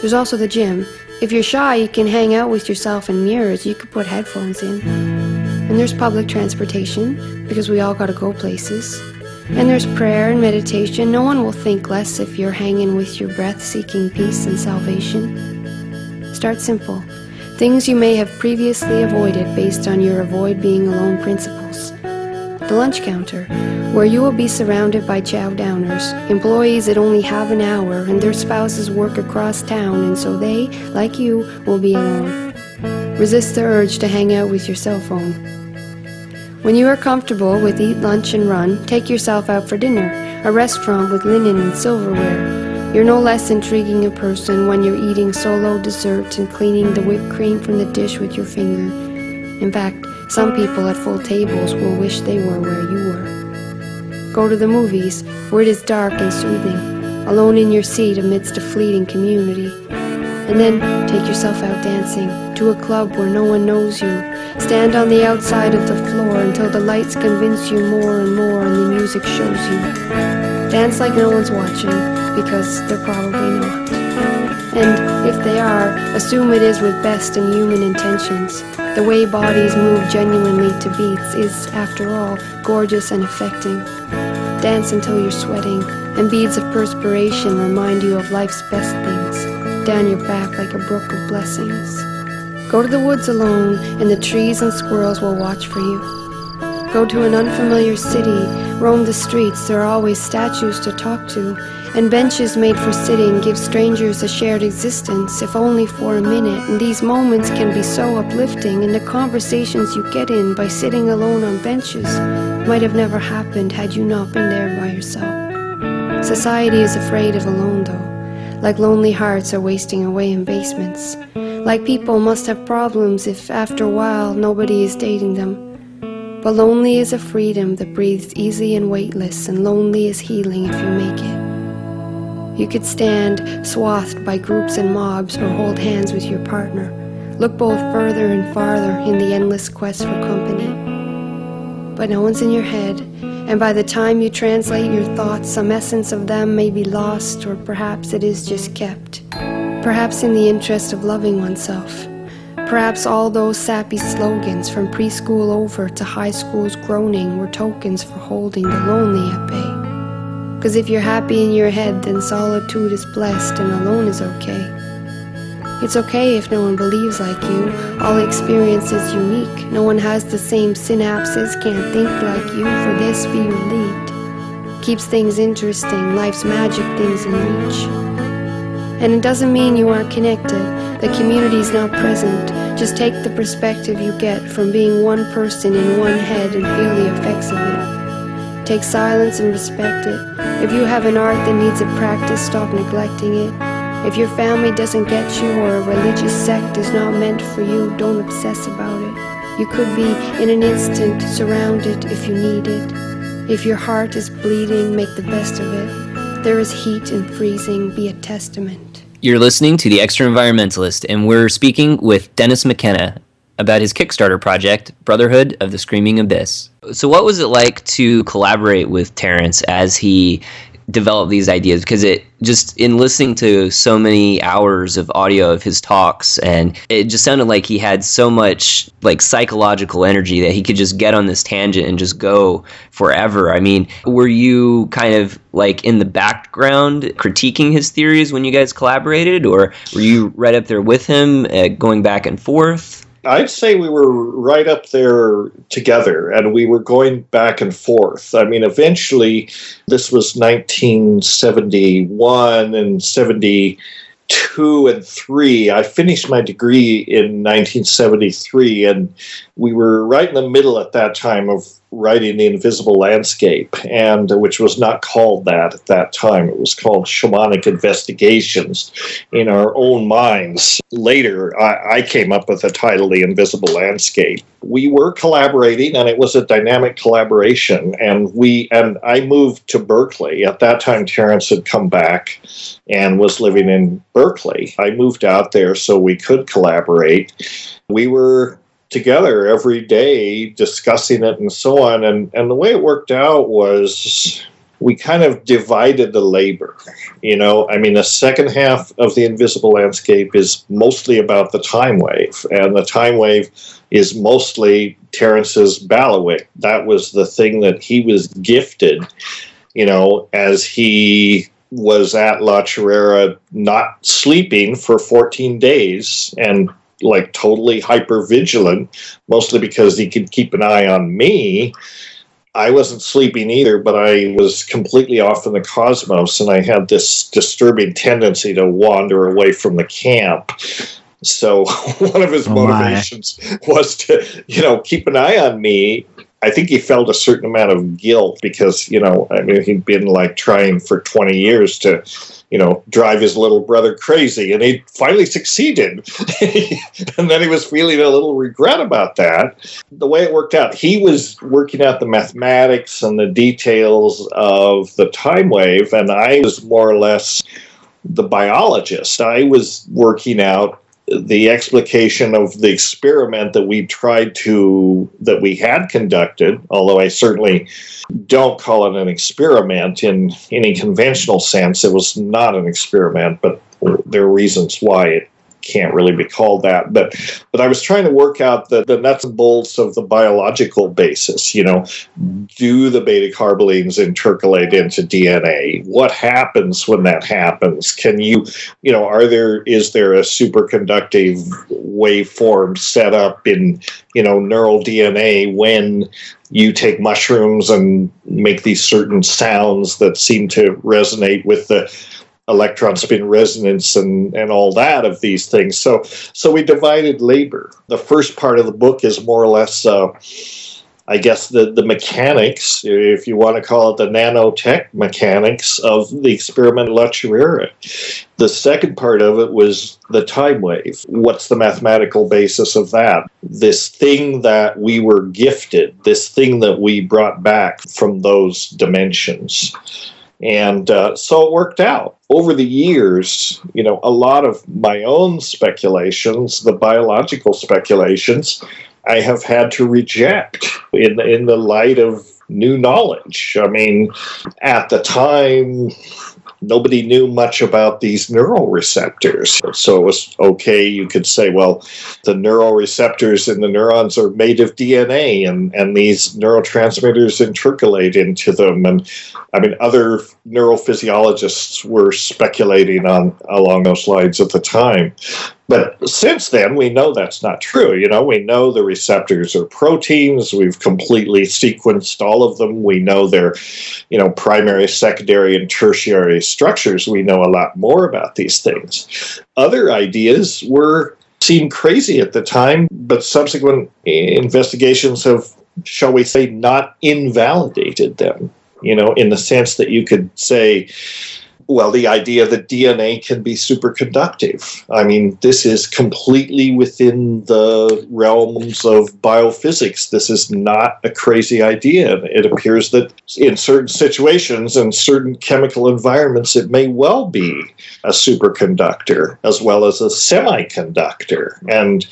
There's also the gym. If you're shy, you can hang out with yourself in mirrors. You could put headphones in. And there's public transportation, because we all gotta go places. And there's prayer and meditation. No one will think less if you're hanging with your breath, seeking peace and salvation. Start simple. Things you may have previously avoided based on your avoid being alone principles. The lunch counter where you will be surrounded by chow downers, employees that only have an hour and their spouses work across town, and so they, like you, will be alone. Resist the urge to hang out with your cell phone. When you are comfortable with eat lunch and run, take yourself out for dinner, a restaurant with linen and silverware. You're no less intriguing a person when you're eating solo desserts and cleaning the whipped cream from the dish with your finger. In fact, some people at full tables will wish they were where you were. Go to the movies, where it is dark and soothing, alone in your seat amidst a fleeting community. And then take yourself out dancing to a club where no one knows you. Stand on the outside of the floor until the lights convince you more and more and the music shows you. Dance like no one's watching, because they're probably not. And if they are, assume it is with best in human intentions. The way bodies move genuinely to beats is, after all, gorgeous and affecting. Dance until you're sweating, and beads of perspiration remind you of life's best things, down your back like a brook of blessings. Go to the woods alone, and the trees and squirrels will watch for you. Go to an unfamiliar city, roam the streets, there are always statues to talk to, and benches made for sitting give strangers a shared existence, if only for a minute. And these moments can be so uplifting, and the conversations you get in by sitting alone on benches might have never happened had you not been there by yourself. Society is afraid of alone, though, like lonely hearts are wasting away in basements. Like people must have problems if after a while nobody is dating them. But lonely is a freedom that breathes easy and weightless, and lonely is healing if you make it. You could stand swathed by groups and mobs or hold hands with your partner. Look both further and farther in the endless quest for company. But no one's in your head, and by the time you translate your thoughts, some essence of them may be lost, or perhaps it is just kept perhaps in the interest of loving oneself. Perhaps all those sappy slogans from preschool over to high school's groaning were tokens for holding the lonely at bay. Because if you're happy in your head, then solitude is blessed and alone is okay. It's okay if no one believes like you. All experience is unique. No one has the same synapses, can't think like you. For this, be relieved. Keeps things interesting, life's magic things in reach. And it doesn't mean you aren't connected, the community's not present. Just take the perspective you get from being one person in one head and feel the effects of it. Take silence and respect it. If you have an art that needs a practice, stop neglecting it. If your family doesn't get you or a religious sect is not meant for you, don't obsess about it. You could be in an instant surrounded if you need it. If your heart is bleeding, make the best of it. There is heat in freezing, be a testament. You're listening to The Extra Environmentalist, and we're speaking with Dennis McKenna about his Kickstarter project, Brotherhood of the Screaming Abyss. So, what was it like to collaborate with Terence as he developed these ideas? Because it just in listening to so many hours of audio of his talks and it just sounded like he had so much like psychological energy that he could just get on this tangent and just go forever. I mean were you kind of like in the background critiquing his theories when you guys collaborated? Or were you right up there with him uh, going back and forth I'd say we were right up there together and we were going back and forth. I mean, eventually, this was 1971 and 72 and 3. I finished my degree in 1973, and we were right in the middle at that time of writing the invisible landscape and which was not called that at that time. It was called shamanic investigations in our own minds. Later I, I, came up with the title the invisible landscape. We were collaborating and it was a dynamic collaboration and we and i moved to berkeley. At that time terence had come back and was living in berkeley. I moved out there so we could collaborate. We were together every day discussing it and so on. And, and the way it worked out was we kind of divided the labor. You know, I mean, the second half of the invisible landscape is mostly about the time wave, and the time wave is mostly Terence's Bailiwick. That was the thing that he was gifted, you know, as he was at La Chorrera not sleeping for 14 days and like totally hyper vigilant, mostly because he could keep an eye on me. I wasn't sleeping either, but I was completely off in the cosmos, and I had this disturbing tendency to wander away from the camp. So *laughs* one of his oh motivations was to, you know, keep an eye on me. I think he felt a certain amount of guilt because, you know, I mean, he'd been like trying for 20 years to you know, drive his little brother crazy. And he finally succeeded. *laughs* and then he was feeling a little regret about that. The way it worked out, he was working out the mathematics and the details of the time wave, and I was more or less the biologist. I was working out the explication of the experiment that we tried to that we had conducted although i certainly don't call it an experiment in any conventional sense. It was not an experiment but there are reasons why it can't really be called that. But but I was trying to work out the, the nuts and bolts of the biological basis. You know, do the beta carbolines intercalate into DNA? What happens when that happens? Can you, you know, are there is there a superconductive waveform set up in you know neural DNA when you take mushrooms and make these certain sounds that seem to resonate with the electron spin resonance and, and all that of these things. So so we divided labor. The first part of the book is more or less uh, I guess the, the mechanics, if you want to call it the nanotech mechanics of the experiment La Chorrera. The second part of it was the time wave. What's the mathematical basis of that? This thing that we were gifted, this thing that we brought back from those dimensions. And uh, so it worked out. Over the years, you know, a lot of my own speculations, the biological speculations, I have had to reject in, in the light of new knowledge. I mean, at the time, nobody knew much about these neural receptors. So it was okay, you could say, well, the neural receptors in the neurons are made of DNA and, and these neurotransmitters intercalate into them. And I mean, other neurophysiologists were speculating on along those lines at the time. But since then, we know that's not true. You know, we know the receptors are proteins. We've completely sequenced all of them. We know their, you know, primary, secondary, and tertiary structures. We know a lot more about these things. Other ideas were seemed crazy at the time, but subsequent investigations have, shall we say, not invalidated them. You know, in the sense that you could say, well, the idea that DNA can be superconductive. I mean, this is completely within the realms of biophysics. This is not a crazy idea. It appears that in certain situations and certain chemical environments, it may well be a superconductor as well as a semiconductor. And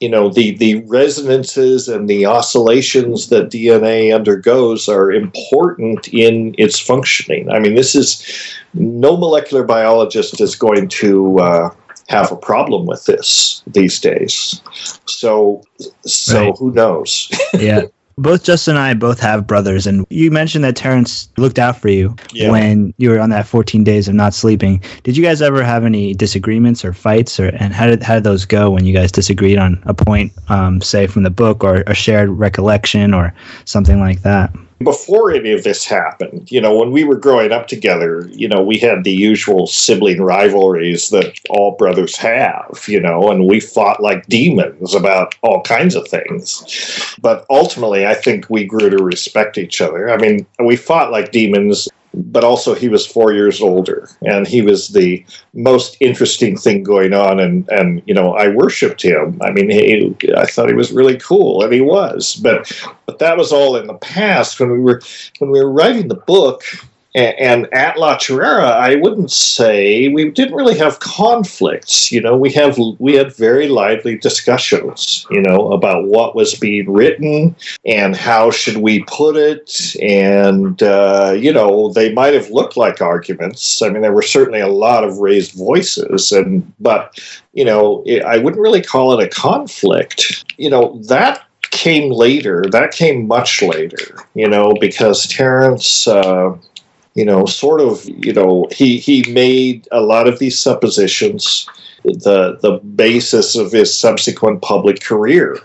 you know the the resonances and the oscillations that DNA undergoes are important in its functioning. I mean, this is no molecular biologist is going to uh, have a problem with this these days. So, so right. who knows? *laughs* yeah both Justin and I both have brothers, and you mentioned that Terence looked out for you yeah. when you were on that 14 days of not sleeping. Did you guys ever have any disagreements or fights, or and how did how did those go when you guys disagreed on a point, um, say from the book or a shared recollection or something like that? Before any of this happened, you know, when we were growing up together, you know, we had the usual sibling rivalries that all brothers have, you know, and we fought like demons about all kinds of things. But ultimately, I think we grew to respect each other. I mean, we fought like demons but also he was four years older and he was the most interesting thing going on and and you know i worshiped him. I mean he, i thought he was really cool and he was but but that was all in the past. When we were when we were writing the book and at La Chorrera, I wouldn't say we didn't really have conflicts. You know, we have we had very lively discussions. You know, about what was being written and how should we put it, and uh, you know, they might have looked like arguments. I mean, there were certainly a lot of raised voices, and but you know, I wouldn't really call it a conflict. You know, that came later. That came much later. You know, because Terence. Uh, you know, sort of, you know, he he made a lot of these suppositions the the basis of his subsequent public career.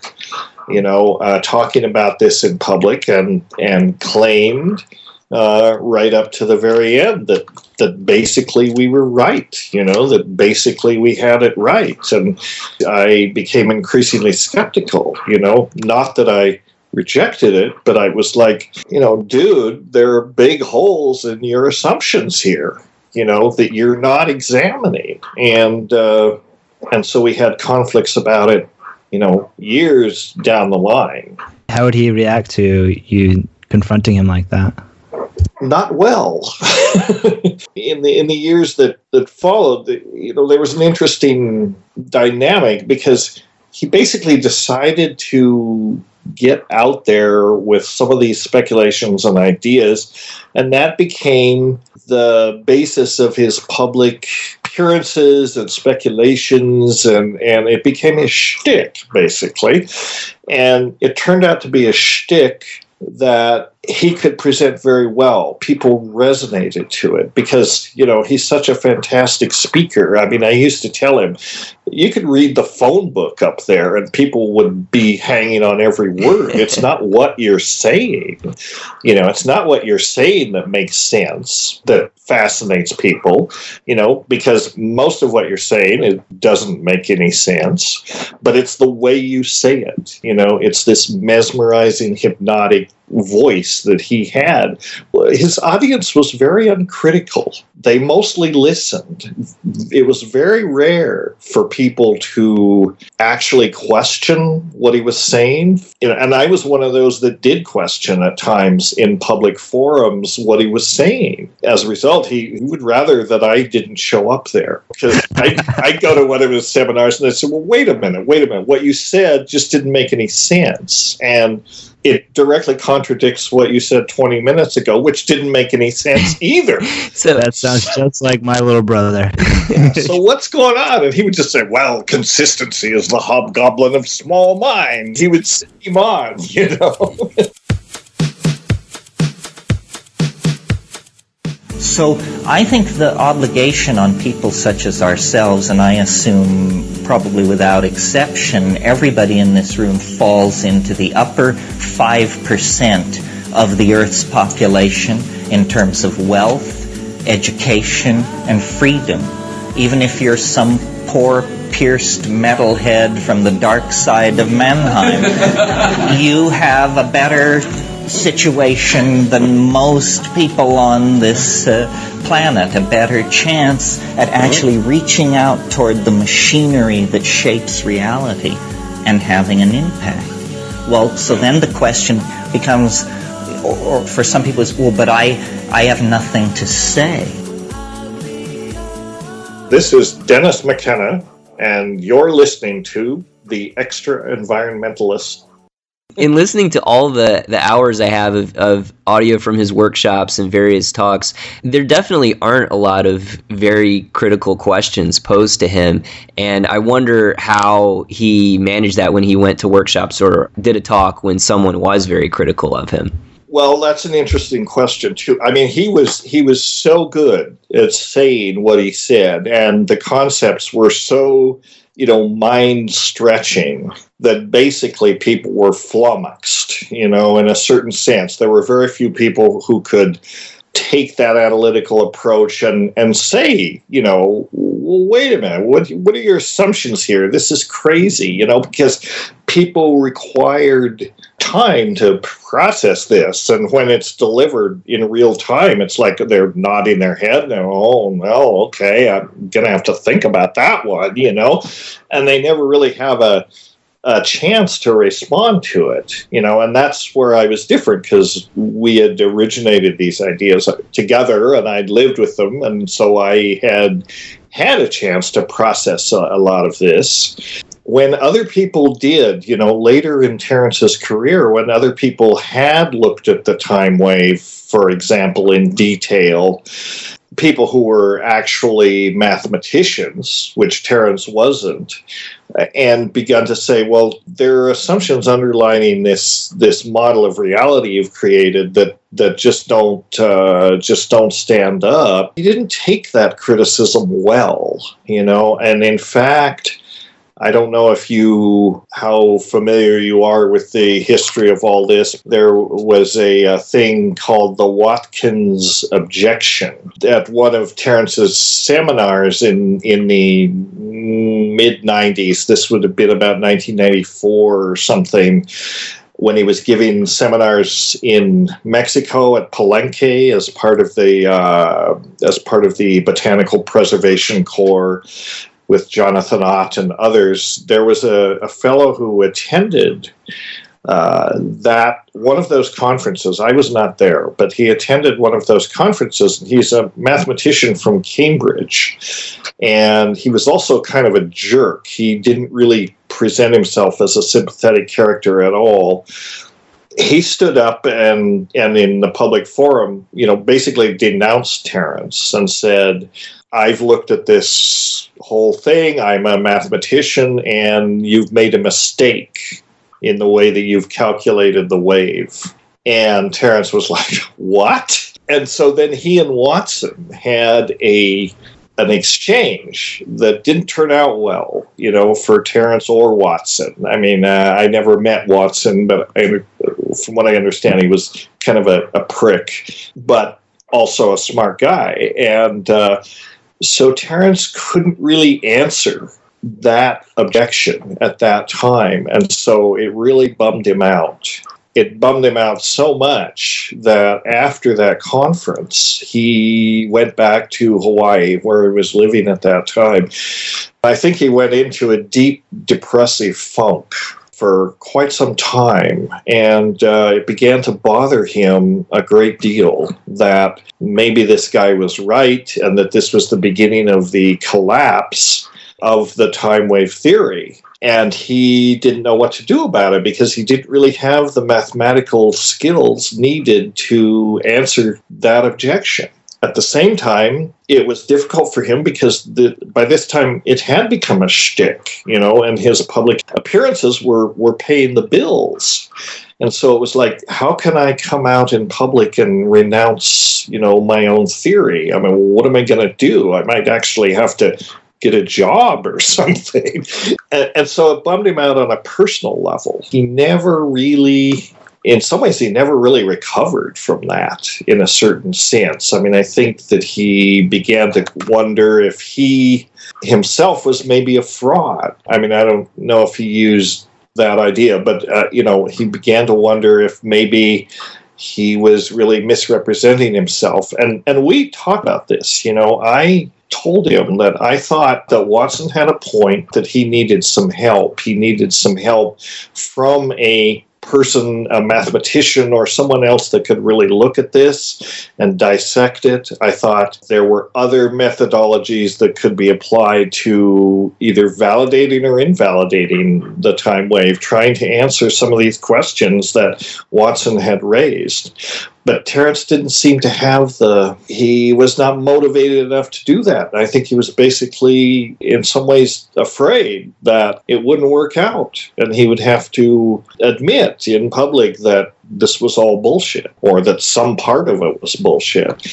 You know, uh, talking about this in public and and claimed uh, right up to the very end that that basically we were right. You know, that basically we had it right, and I became increasingly skeptical. You know, not that I rejected it, but I was like, you know, dude, there are big holes in your assumptions here, you know, that you're not examining. And, uh, and so we had conflicts about it, you know, years down the line. How would he react to you confronting him like that? Not well. *laughs* in the in the years that that followed, you know, there was an interesting dynamic because he basically decided to get out there with some of these speculations and ideas, and that became the basis of his public appearances and speculations, and, and it became his shtick, basically. And it turned out to be a shtick that he could present very well. People resonated to it because, you know, he's such a fantastic speaker. I mean, I used to tell him, you could read the phone book up there and people would be hanging on every word. *laughs* It's not what you're saying. You know, it's not what you're saying that makes sense, that fascinates people, you know, because most of what you're saying it doesn't make any sense, but it's the way you say it. You know, it's this mesmerizing, hypnotic voice that he had. His audience was very uncritical. They mostly listened. It was very rare for people to actually question what he was saying. And I was one of those that did question at times in public forums what he was saying. As a result, he, would rather that I didn't show up there because I, *laughs* I'd go to one of his seminars and I'd say, well, wait a minute, wait a minute. What you said just didn't make any sense. And it directly contradicts what you said 20 minutes ago, which didn't make any sense *laughs* either. so that sounds just like my little brother. yeah, *laughs* so what's going on? And he would just say, "Well, consistency is the hobgoblin of small minds." He would steam on, *laughs* you know. So I think the obligation on people such as ourselves, and I assume probably without exception, everybody in this room falls into the upper 5% of the Earth's population in terms of wealth, education, and freedom. Even if you're some poor pierced metalhead from the dark side of Mannheim, *laughs* you have a better situation than most people on this uh, planet, a better chance at actually reaching out toward the machinery that shapes reality and having an impact. Well, so then the question becomes, or, or for some people, is, well, but I, I have nothing to say. This is Dennis McKenna, and you're listening to The Extra Environmentalist in listening to all the the hours I have of, of audio from his workshops and various talks, there definitely aren't a lot of very critical questions posed to him, and I wonder how he managed that when he went to workshops or did a talk when someone was very critical of him. Well, that's an interesting question too. I mean, he was he was so good at saying what he said, and the concepts were so you know, mind stretching that basically people were flummoxed, you know, in a certain sense. There were very few people who could take that analytical approach and, and say, you know, wait a minute, what, what are your assumptions here? This is crazy, you know, because people required time to process this. And when it's delivered in real time, it's like they're nodding their head and, oh, well, okay, I'm to have to think about that one, you know, and they never really have a, a chance to respond to it, you know, and that's where I was different because we had originated these ideas together and I'd lived with them, and so I had had a chance to process a, a lot of this. When other people did, you know, later in Terence's career, when other people had looked at the time wave, for example, in detail, people who were actually mathematicians, which Terence wasn't, and begun to say, well, there are assumptions underlining this this model of reality you've created that that just don't uh, just don't stand up. He didn't take that criticism well, you know, and in fact I don't know if you how familiar you are with the history of all this. There was a, a thing called the Watkins objection at one of Terence's seminars in in the mid 90s. This would have been about 1994 or something when he was giving seminars in Mexico at Palenque as part of the uh, as part of the Botanical Preservation Corps with Jonathan Ott and others, there was a, a fellow who attended uh, that one of those conferences. I was not there, but he attended one of those conferences. And he's a mathematician from Cambridge, and he was also kind of a jerk. He didn't really present himself as a sympathetic character at all he stood up and and in the public forum, you know, basically denounced Terence and said, I've looked at this whole thing. I'm a mathematician, and you've made a mistake in the way that you've calculated the wave. And Terence was *laughs* like, What? And so then he and Watson had a an exchange that didn't turn out well, you know, for Terence or Watson. I mean, uh, I never met Watson, but I, from what I understand, he was kind of a, a prick, but also a smart guy. And uh, so Terence couldn't really answer that objection at that time. And so it really bummed him out. It bummed him out so much that after that conference, he went back to Hawaii, where he was living at that time. I think he went into a deep depressive funk for quite some time, and uh, it began to bother him a great deal that maybe this guy was right and that this was the beginning of the collapse of the time wave theory. And he didn't know what to do about it because he didn't really have the mathematical skills needed to answer that objection. At the same time, it was difficult for him because the, by this time it had become a shtick, you know, and his public appearances were, were paying the bills. And so it was like, how can I come out in public and renounce, you know, my own theory? I mean, what am I going to do? I might actually have to get a job or *laughs* something. And, and, so it bummed him out on a personal level. He never really in some ways, he never really recovered from that in a certain sense. I mean, I think that he began to wonder if he himself was maybe a fraud. I mean, I don't know if he used that idea, but, uh, you know, he began to wonder if maybe he was really misrepresenting himself. And, and we talked about this. You know, I told him that I thought that Watson had a point that he needed some help. He needed some help from a person, a mathematician, or someone else that could really look at this and dissect it. I thought there were other methodologies that could be applied to either validating or invalidating the time wave, trying to answer some of these questions that Watson had raised but Terence didn't seem to have the. He was not motivated enough to do that. I think he was basically, in some ways, afraid that it wouldn't work out, and he would have to admit in public that this was all bullshit, or that some part of it was bullshit.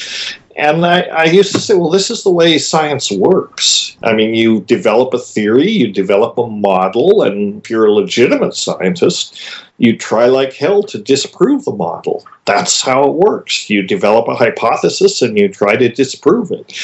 And I, I, used to say, well, this is the way science works. I mean, you develop a theory, you develop a model, and if you're a legitimate scientist, you try like hell to disprove the model. That's how it works. You develop a hypothesis and you try to disprove it.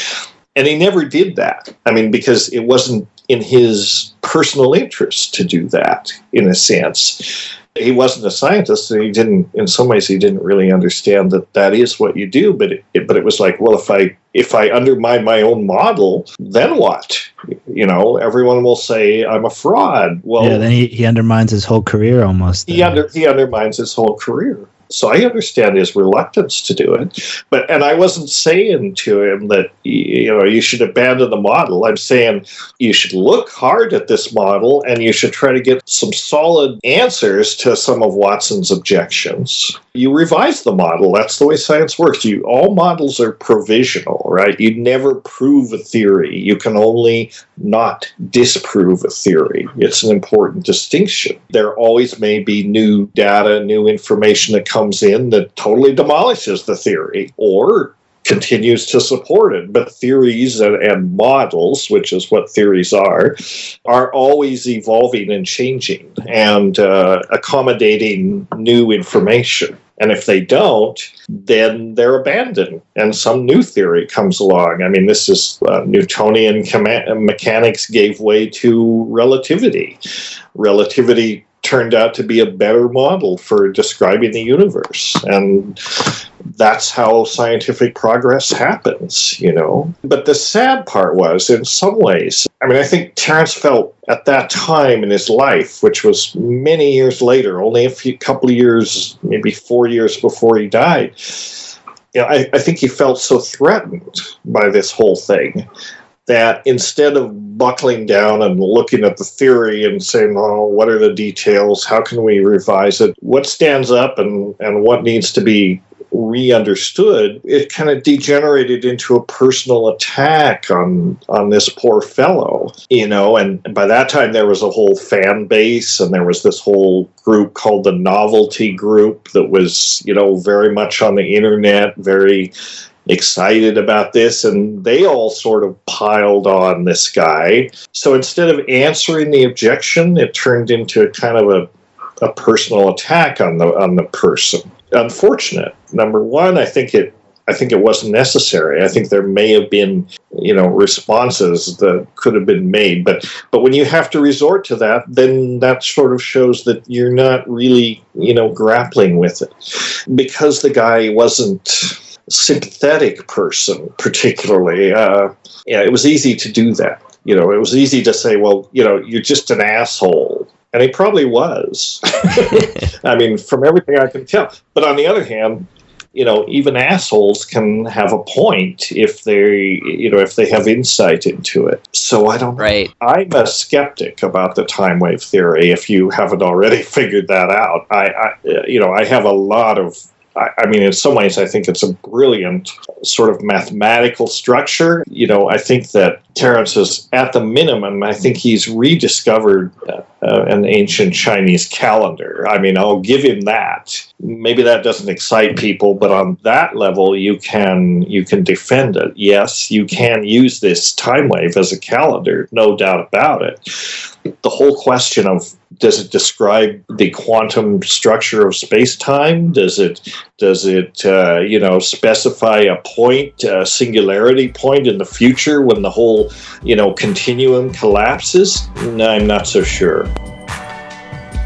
And he never did that. I mean, because it wasn't in his personal interest to do that, in a sense. He wasn't a scientist and he didn't in some ways he didn't really understand that that is what you do but it, but it was like well if i if i undermine my own model then what? You know everyone will say i'm a fraud. Well yeah then he, he undermines his whole career almost he, under, he undermines his whole career so I understand his reluctance to do it. But and I wasn't saying to him that you know you should abandon the model. I'm saying you should look hard at this model and you should try to get some solid answers to some of Watson's objections. You revise the model. That's the way science works. You all models are provisional, right? You never prove a theory. You can only not disprove a theory. It's an important distinction. There always may be new data, new information that comes in that totally demolishes the theory or continues to support it. But theories and, and, models, which is what theories are, are always evolving and changing and uh, accommodating new information. And if they don't, then they're abandoned and some new theory comes along. I mean, this is uh, Newtonian mechanics gave way to relativity. Relativity turned out to be a better model for describing the universe. And that's how scientific progress happens, you know. But the sad part was, in some ways, I mean, I think Terence felt at that time in his life, which was many years later, only a few couple of years, maybe four years before he died. You know, I, I think he felt so threatened by this whole thing that instead of buckling down and looking at the theory and saying, oh, what are the details? How can we revise it? What stands up and, and what needs to be re-understood, it kind of degenerated into a personal attack on on this poor fellow, you know. And by that time, there was a whole fan base, and there was this whole group called the Novelty Group that was, you know, very much on the internet, very excited about this, and they all sort of piled on this guy. So instead of answering the objection, it turned into a kind of a a personal attack on the on the person. Unfortunate. Number one, I think it I think it wasn't necessary. I think there may have been, you know, responses that could have been made, but but when you have to resort to that, then that sort of shows that you're not really, you know, grappling with it, because the guy wasn't sympathetic person particularly. Uh, yeah, it was easy to do that. You know, it was easy to say, well, you know, you're just an asshole and he probably was. *laughs* I mean, from everything I can tell. But on the other hand, you know, even assholes can have a point if they, you know, if they have insight into it. So I don't. Right. I'm a skeptic about the time wave theory. If you haven't already *laughs* figured that out, I, I you know, I have a lot of I, mean, in some ways, I think it's a brilliant sort of mathematical structure. You know, I think that Terence is, at the minimum, I think he's rediscovered uh, an ancient Chinese calendar. I mean, I'll give him that. Maybe that doesn't excite people, but on that level, you can you can defend it. Yes, you can use this time wave as a calendar, no doubt about it. The whole question of does it describe the quantum structure of space time? Does it does it uh, you know specify a point, a singularity point in the future when the whole you know continuum collapses? I'm not so sure.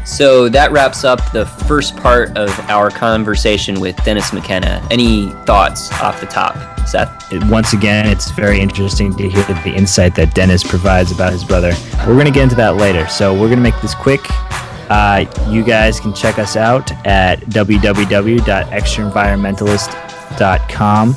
So that wraps up the first part of our conversation with Dennis McKenna. Any thoughts off the top, Seth? Once again, it's very interesting to hear the insight that Dennis provides about his brother. We're going to get into that later. So we're going to make this quick. Uh, you guys can check us out at www.extraenvironmentalist.com.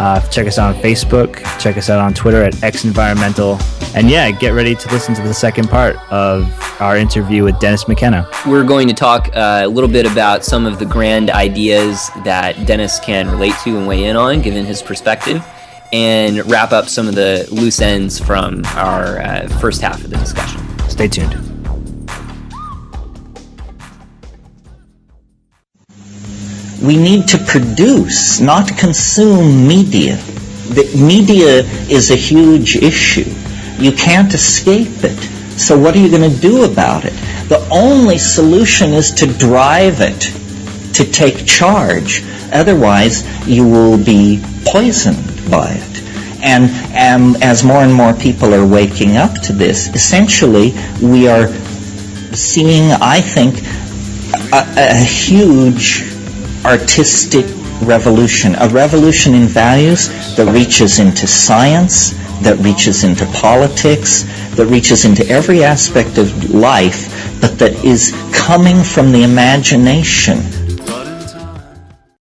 Uh, check us out on Facebook. Check us out on Twitter at X Environmental. And yeah, get ready to listen to the second part of our interview with Dennis McKenna. We're going to talk uh, a little bit about some of the grand ideas that Dennis can relate to and weigh in on, given his perspective, and wrap up some of the loose ends from our uh, first half of the discussion. Stay tuned. We need to produce, not consume media. The media is a huge issue. You can't escape it. So what are you going to do about it? The only solution is to drive it, to take charge. Otherwise, you will be poisoned by it. And, as more and more people are waking up to this, essentially we are seeing, I think, a, a huge artistic revolution, a revolution in values that reaches into science, that reaches into politics, that reaches into every aspect of life, but that is coming from the imagination